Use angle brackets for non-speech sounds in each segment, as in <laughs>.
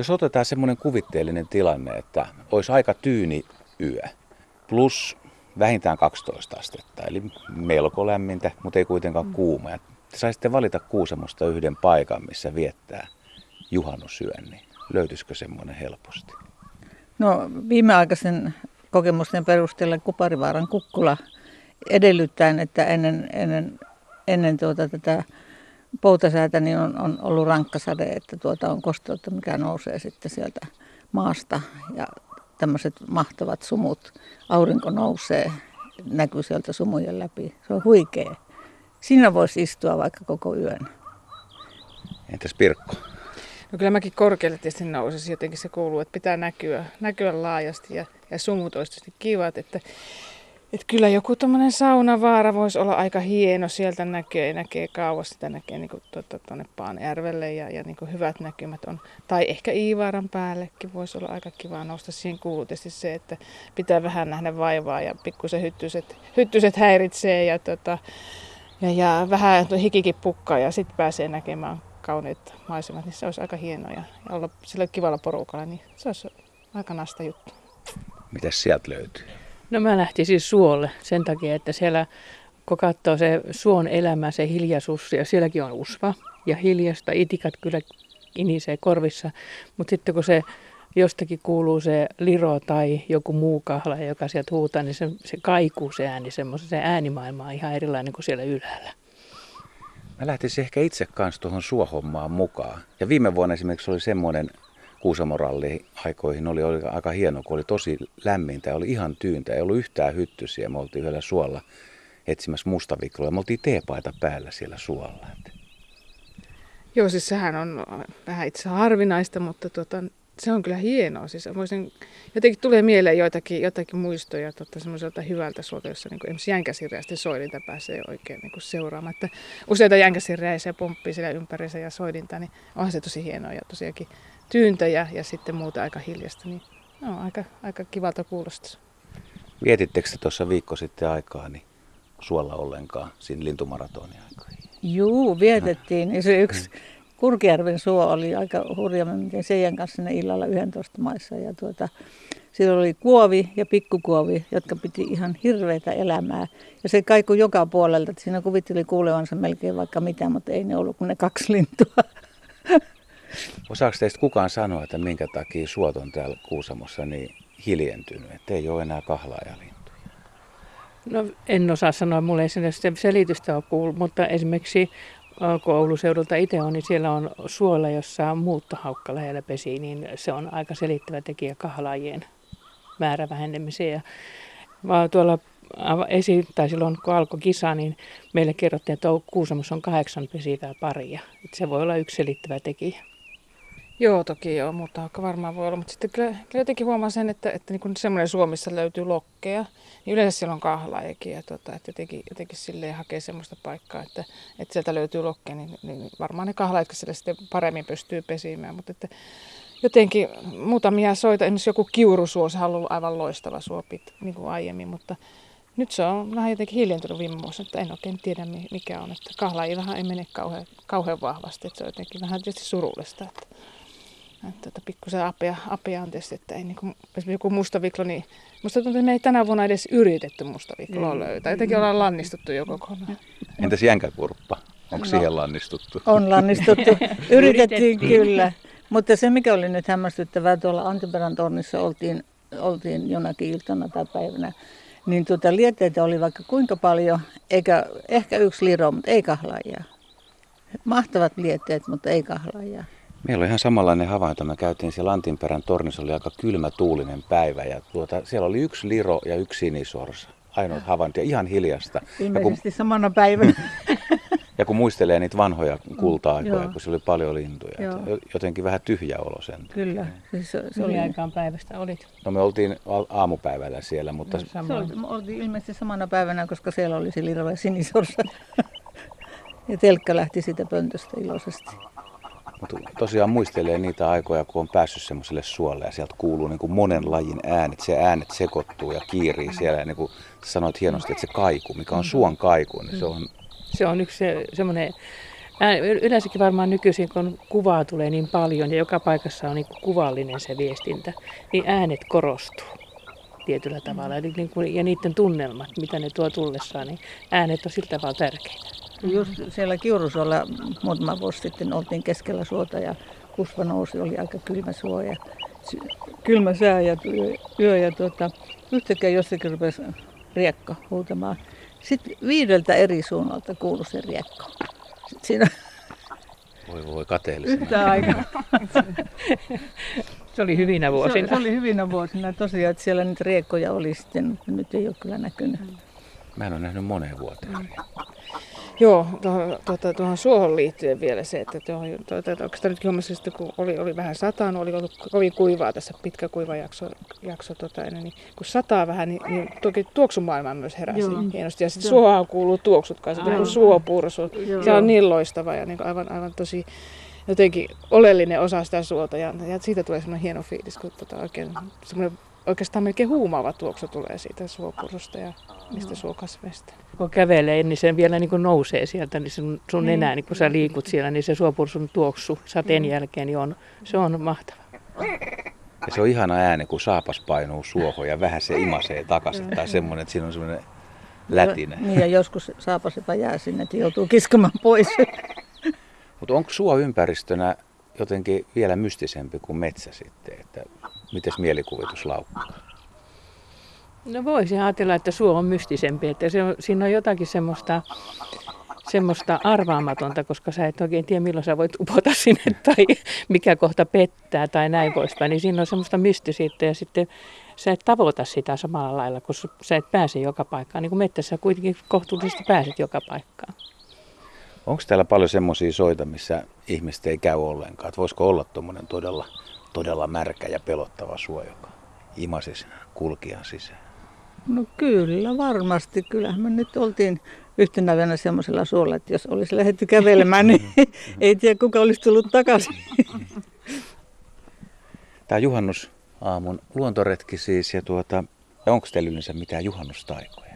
Jos otetaan semmoinen kuvitteellinen tilanne, että olisi aika tyyni yö, plus vähintään 12 astetta, eli melko lämmintä, mutta ei kuitenkaan mm. kuuma. Ja te saisitte valita Kuusamosta yhden paikan, missä viettää juhannusyön, niin löytyisikö semmoinen helposti? No viimeaikaisen kokemusten perusteella Kuparivaaran kukkula edellyttäen, että ennen, ennen, ennen tuota tätä poutasäätä niin on, on ollut rankkasade, että tuota on kosteutta, mikä nousee sitten sieltä maasta ja tämmöiset mahtavat sumut, aurinko nousee, näkyy sieltä sumujen läpi. Se on huikea. Siinä voisi istua vaikka koko yön. Entäs Pirkko? No kyllä mäkin korkealle tietysti nousisi, jotenkin se kuuluu, että pitää näkyä, näkyä laajasti ja, ja sumut olisi kivat, että että kyllä joku tuommoinen saunavaara voisi olla aika hieno. Sieltä näkee, näkee kauas, sitä näkee niin tuonne tuota, Paanjärvelle ja, ja niin hyvät näkymät on. Tai ehkä Iivaaran päällekin voisi olla aika kiva nousta. Siihen kuuluu tietysti se, että pitää vähän nähdä vaivaa ja pikkusen hyttyset, hyttyset häiritsee ja, tota, ja, ja vähän hikikin pukkaa ja sitten pääsee näkemään kauniit maisemat, niin se olisi aika hienoa. Ja, ja olla sillä kivalla porukalla, niin se olisi aika nasta juttu. Mitäs sieltä löytyy? No mä lähtisin siis suolle sen takia, että siellä kun katsoo se suon elämä, se hiljaisuus, ja sielläkin on usva ja hiljasta, itikat kyllä inisee korvissa, mutta sitten kun se jostakin kuuluu se liro tai joku muu kahla, joka sieltä huutaa, niin se, se kaikuu se ääni, se äänimaailma on ihan erilainen kuin siellä ylhäällä. Mä lähtisin ehkä itse kanssa tuohon suohommaan mukaan. Ja viime vuonna esimerkiksi oli semmoinen Kuusamoralli aikoihin oli, oli aika hieno, kun oli tosi lämmintä oli ihan tyyntä. Ei ollut yhtään hyttysiä. Me oltiin yhdellä suolla etsimässä mustavikloa. Me oltiin teepaita päällä siellä suolla. Joo, siis sehän on vähän itse harvinaista, mutta tuota, se on kyllä hienoa. Siis voisin, jotenkin tulee mieleen joitakin, joitakin muistoja tota, semmoiselta hyvältä suolta, jossa niin esimerkiksi jänkäsirjäisten soidinta pääsee oikein niin kuin seuraamaan. Että useita jänkäsirjäisiä pomppii siellä ympärissä ja soidinta, niin onhan se tosi hienoa ja tosiaankin tyyntä ja, ja sitten muuta aika hiljasta. Niin no, aika, aika kivalta kuulostaa. Vietittekö tuossa viikko sitten aikaa niin suolla ollenkaan siinä lintumaratonin aikoihin? Juu, vietettiin. Ja se yksi Kurkijärven suo oli aika hurja. Mä menin Seijan kanssa sinne illalla 11 maissa. Ja tuota, siellä oli kuovi ja pikkukuovi, jotka piti ihan hirveitä elämää. Ja se kaikui joka puolelta. Siinä kuvitteli kuulevansa melkein vaikka mitä, mutta ei ne ollut kuin ne kaksi lintua. <laughs> Osaako teistä kukaan sanoa, että minkä takia suot on täällä Kuusamossa niin hiljentynyt, että ei ole enää kahlaajalintuja? No en osaa sanoa, mulle ei sen selitystä ole kuullut, mutta esimerkiksi kun Oulun seudulta itse on, niin siellä on suola, jossa muuttohaukka lähellä pesi, niin se on aika selittävä tekijä kahlaajien määrä vähenemiseen. Ja tuolla esi, tai silloin kun alkoi kisa, niin meille kerrottiin, että Kuusamossa on kahdeksan pesivää paria. Että se voi olla yksi selittävä tekijä. Joo, toki joo, mutta varmaan voi olla. Mutta sitten kyllä, kyllä jotenkin huomaa sen, että, että niin semmoinen Suomessa löytyy lokkeja, niin yleensä siellä on kahlaajakin. Ja tota, että jotenkin, jotenkin silleen hakee semmoista paikkaa, että, että sieltä löytyy lokkeja, niin, niin varmaan ne kahlaajat siellä sitten paremmin pystyy pesimään. Mutta että jotenkin muutamia soita, esimerkiksi joku kiurusuo, se on ollut aivan loistava suopit niin kuin aiemmin, mutta nyt se on vähän jotenkin hiljentynyt viime vuosina, että en oikein tiedä mikä on. Että kahlaajillahan ei mene kauhean, kauhean vahvasti, että se on jotenkin vähän tietysti surullista. Että että tota, pikkusen apea, apea on tietysti, että ei niin kuin, esimerkiksi joku mustaviklo, niin musta tuntuu, että me ei tänä vuonna edes yritetty mustavikloa mm. löytää. Jotenkin ollaan lannistuttu jo kokonaan. Entäs jänkäkurppa? Onko no, siihen lannistuttu? On lannistuttu. <laughs> Yritettiin kyllä. Mutta se, mikä oli nyt hämmästyttävää, tuolla Antiperän tornissa oltiin, oltiin jonakin iltana tai päivänä, niin tuota, lietteitä oli vaikka kuinka paljon, eikä ehkä yksi liro, mutta ei kahlaajaa. Mahtavat lietteet, mutta ei kahlaajaa. Meillä oli ihan samanlainen havainto. Me käytiin siellä Antinperän tornissa, oli aika kylmä tuulinen päivä ja tuota, siellä oli yksi liro ja yksi sinisorsa. Ainoa havainto ja ihan hiljasta. Ilmeisesti ja kun, samana päivänä. <laughs> ja kun muistelee niitä vanhoja kulta-aikoja, mm, kun siellä oli paljon lintuja. Jotenkin vähän tyhjä olo sen. Kyllä. Siis se, se oli aikaan päivästä olit? No me oltiin aamupäivällä siellä, mutta... No, se oli, me oltiin ilmeisesti samana päivänä, koska siellä oli se liro ja sinisorsa. <laughs> ja telkkä lähti siitä pöntöstä iloisesti. Tosiaan muistelee niitä aikoja, kun on päässyt semmoiselle suolle ja sieltä kuuluu niin kuin monen lajin äänet. Se äänet sekoittuu ja kiirii siellä. Ja niin kuin sanoit hienosti, että se kaiku, mikä on suon kaiku, niin se on... Se on yksi se, semmoinen yleensäkin varmaan nykyisin, kun kuvaa tulee niin paljon ja joka paikassa on niin kuvallinen se viestintä, niin äänet korostuu tietyllä tavalla. Eli niin kuin, ja niiden tunnelmat, mitä ne tuo tullessaan, niin äänet on sillä tavalla tärkeitä. Just siellä Kiurusolla muutama vuosi sitten oltiin keskellä suota ja kusva nousi, oli aika kylmä suo ja kylmä sää ja yö ja tuota, yhtäkkiä jostakin rupesi riekka huutamaan. Sitten viideltä eri suunnalta kuului se riekko. Sitten siinä <laughs> voi voi kateellisena. Yhtä aikaa. <laughs> se oli hyvinä vuosina. Se, se oli hyvinä vuosina tosiaan, että siellä niitä riekkoja oli sitten, mutta nyt ei ole kyllä näkynyt. Mä en ole nähnyt moneen vuoteen. Mm. Joo, tuohon, tuota, tuohon suohon liittyen vielä se, että tuohon, tuota, oikeastaan nyt huomasin, että kun oli, oli vähän satanut, oli ollut kovin kuivaa tässä pitkä kuiva jakso, jakso tota, niin kun sataa vähän, niin, niin toki tuoksumaailma myös heräsi Joo. hienosti. Ja sitten suohaan kuuluu tuoksut kanssa, kun suopursu. Se on niin loistava ja niin aivan, aivan tosi jotenkin oleellinen osa sitä suota ja, ja siitä tulee semmoinen hieno fiilis, kun tota, oikein semmoinen oikeastaan melkein huumaava tuoksu tulee siitä suopursusta ja niistä suokasveista. Kun kävelee, niin se vielä niin kuin nousee sieltä, niin sun, sun niin. enää, niin kun sä liikut siellä, niin se suopursun tuoksu sateen mm. jälkeen, niin on, se on mahtava. Ja se on ihana ääni, kun saapas painuu suohon ja vähän se imasee takaisin. tai semmoinen, että siinä on semmoinen lätine. Niin ja joskus saapas jopa jää sinne, että joutuu kiskomaan pois. Mutta onko suo ympäristönä jotenkin vielä mystisempi kuin metsä sitten? Että Mites mielikuvitus laukkaa? No voisi ajatella, että suo on mystisempi, että se on, siinä on jotakin semmoista, semmoista arvaamatonta, koska sä et oikein tiedä milloin sä voit upota sinne <laughs> tai mikä kohta pettää tai näin poispäin. Niin siinä on semmoista mystisyyttä ja sitten sä et tavoita sitä samalla lailla, koska sä et pääse joka paikkaan. Niin kuin mettässä kuitenkin kohtuullisesti pääset joka paikkaan. Onko täällä paljon semmoisia soita, missä ihmiset ei käy ollenkaan? Että voisiko olla tuommoinen todella todella märkä ja pelottava suo, joka imasisi kulkijan sisään? No kyllä, varmasti. Kyllähän me nyt oltiin yhtenä yönä semmoisella suolla, että jos olisi lähdetty kävelemään, niin <laughs> ei tiedä kuka olisi tullut takaisin. <laughs> Tämä juhannus aamun luontoretki siis, ja tuota, onko teillä yleensä mitään juhannustaikoja?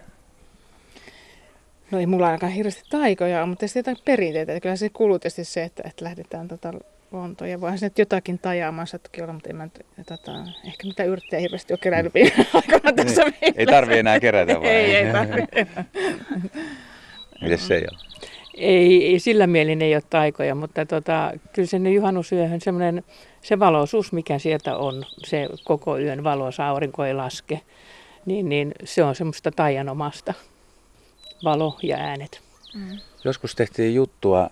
No ei mulla ainakaan hirveästi taikoja, mutta tietysti jotain perinteitä. Kyllä se kuuluu tietysti se, että, että lähdetään tota luontoon. Ja voihan se nyt jotakin tajaamaan toki olla, mutta en mä, tota, ehkä mitä yrttejä hirveästi ole kerännyt viime aikana tässä niin, Ei tarvii enää kerätä vai? ei, ei tarvii <laughs> Miten se ei ole? Ei, ei, sillä mielin ei ole taikoja, mutta tota, kyllä sinne juhannusyöhön semmoinen, se valoisuus, mikä sieltä on, se koko yön valo, aurinko ei laske, niin, niin se on semmoista taianomasta valo ja äänet. Mm. Joskus tehtiin juttua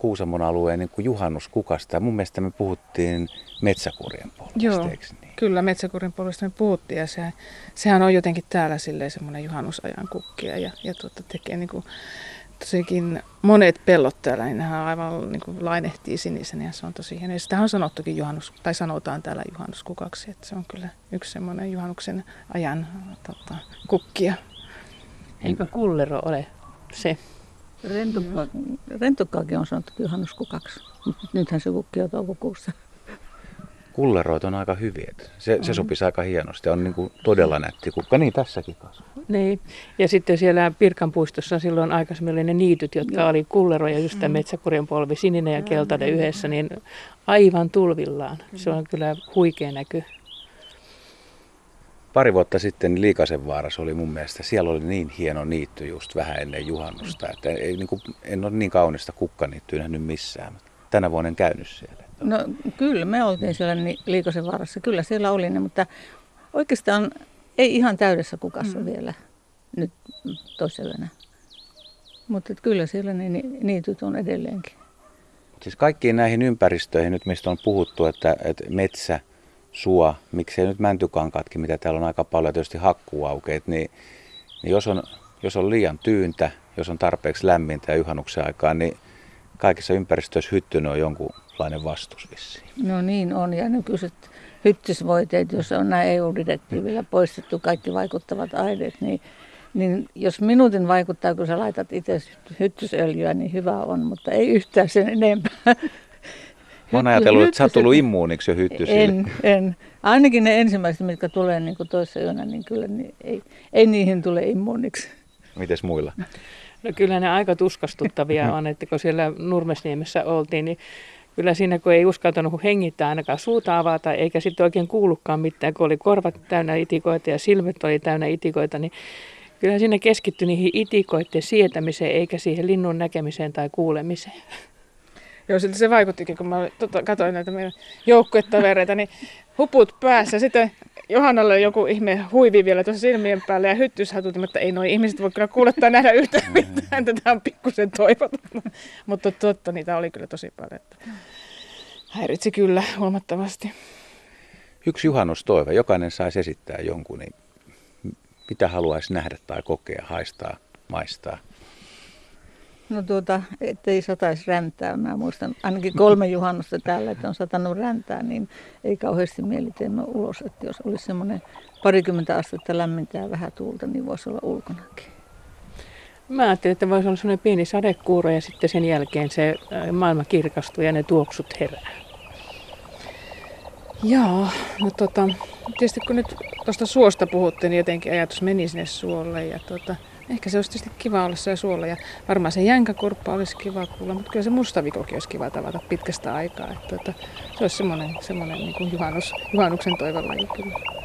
Kuusamon alueen niin kuin juhannuskukasta. Ja mun mielestä me puhuttiin metsäkurjen polvista, Joo, niin? kyllä metsäkurjen polvista me puhuttiin ja se, sehän on jotenkin täällä silleen semmoinen juhannusajan kukkia ja, ja tuota, tekee niin kuin, tosikin monet pellot täällä, niin nehän aivan niin kuin lainehtii sinisen ja se on tosi hieno. Ja sitä on sanottukin juhannus, tai sanotaan täällä juhannuskukaksi, että se on kyllä yksi semmoinen juhannuksen ajan tota, kukkia. Eikö kullero ole se? Rentokka, rentokkaakin on sanottu juhannuskukaksi, mutta nythän se kukki on toukokuussa. Kulleroit on aika hyviä. Se, se sopisi aika hienosti. On niin kuin todella nätti kukka. Niin, tässäkin kasvaa. Niin. Ja sitten siellä Pirkan puistossa silloin aikaisemmin oli ne niityt, jotka Joo. oli kulleroja, just tämä mm. metsäkurjen polvi, sininen ja keltainen mm. yhdessä, niin aivan tulvillaan. Se on kyllä huikea näky pari vuotta sitten Liikasen vaarassa oli mun mielestä, siellä oli niin hieno niitty just vähän ennen juhannusta, että ei, niin kuin, en ole niin kaunista kukkaniittyä nähnyt missään. Tänä vuonna en käynyt siellä. No kyllä, me oltiin siellä Liikasen vaarassa, kyllä siellä oli ne, mutta oikeastaan ei ihan täydessä kukassa mm. vielä nyt toisella Mutta kyllä siellä ne niityt on edelleenkin. Siis kaikkiin näihin ympäristöihin nyt, mistä on puhuttu, että, että metsä, sua, miksei nyt mäntykankatkin, mitä täällä on aika paljon, tietysti hakkuaukeet, niin, niin jos, on, jos on liian tyyntä, jos on tarpeeksi lämmintä ja juhannuksen aikaa, niin kaikissa ympäristöissä hyttynen on jonkunlainen vastus vissiin. No niin on, ja nykyiset hyttysvoiteet, jos on näin EU-direktiivillä poistettu kaikki vaikuttavat aineet, niin, niin jos minuutin vaikuttaa, kun sä laitat itse hyttysöljyä, niin hyvä on, mutta ei yhtään sen enempää. Mä oon ajatellut, että sä oot tullut immuuniksi jo hyttysille. En, en. Ainakin ne ensimmäiset, mitkä tulee niin toisessa yönä, niin kyllä niin ei, ei niihin tule immuuniksi. Mites muilla? No kyllä ne aika tuskastuttavia on, että kun siellä Nurmesniemessä oltiin, niin kyllä siinä kun ei uskaltanut hengittää ainakaan suuta avata, eikä sitten oikein kuullutkaan mitään, kun oli korvat täynnä itikoita ja silmät oli täynnä itikoita, niin kyllä siinä keskittyi niihin itikoiden sietämiseen, eikä siihen linnun näkemiseen tai kuulemiseen. Joo, siltä se vaikuttikin, kun mä tota, katsoin näitä meidän joukkuetovereita, niin huput päässä. Sitten Johannalle joku ihme huivi vielä tuossa silmien päällä ja hyttyshatut, mutta ei noin ihmiset voi kyllä kuulla tai nähdä yhtään mitään. Tätä on pikkusen toivottu. Mutta totta, niitä oli kyllä tosi paljon. Että häiritsi kyllä huomattavasti. Yksi juhannustoive, jokainen saisi esittää jonkun, niin mitä haluaisi nähdä tai kokea, haistaa, maistaa? No tuota, ettei sataisi räntää. Mä muistan ainakin kolme juhannusta täällä, että on satanut räntää, niin ei kauheasti mieli ulos. Että jos olisi semmoinen parikymmentä astetta lämmintä ja vähän tuulta, niin voisi olla ulkonakin. Mä ajattelin, että voisi olla semmoinen pieni sadekuuro ja sitten sen jälkeen se äh, maailma kirkastuu ja ne tuoksut herää. Joo, no tota, tietysti kun nyt tuosta suosta puhuttiin, niin jotenkin ajatus meni sinne suolle ja tota, ehkä se olisi tietysti kiva olla se suolla ja varmaan se jänkäkurppa olisi kiva kuulla, mutta kyllä se mustavikokin olisi kiva tavata pitkästä aikaa. Että, että se olisi semmoinen, semmoinen niin kuin juhannus, juhannuksen toivolaji kyllä.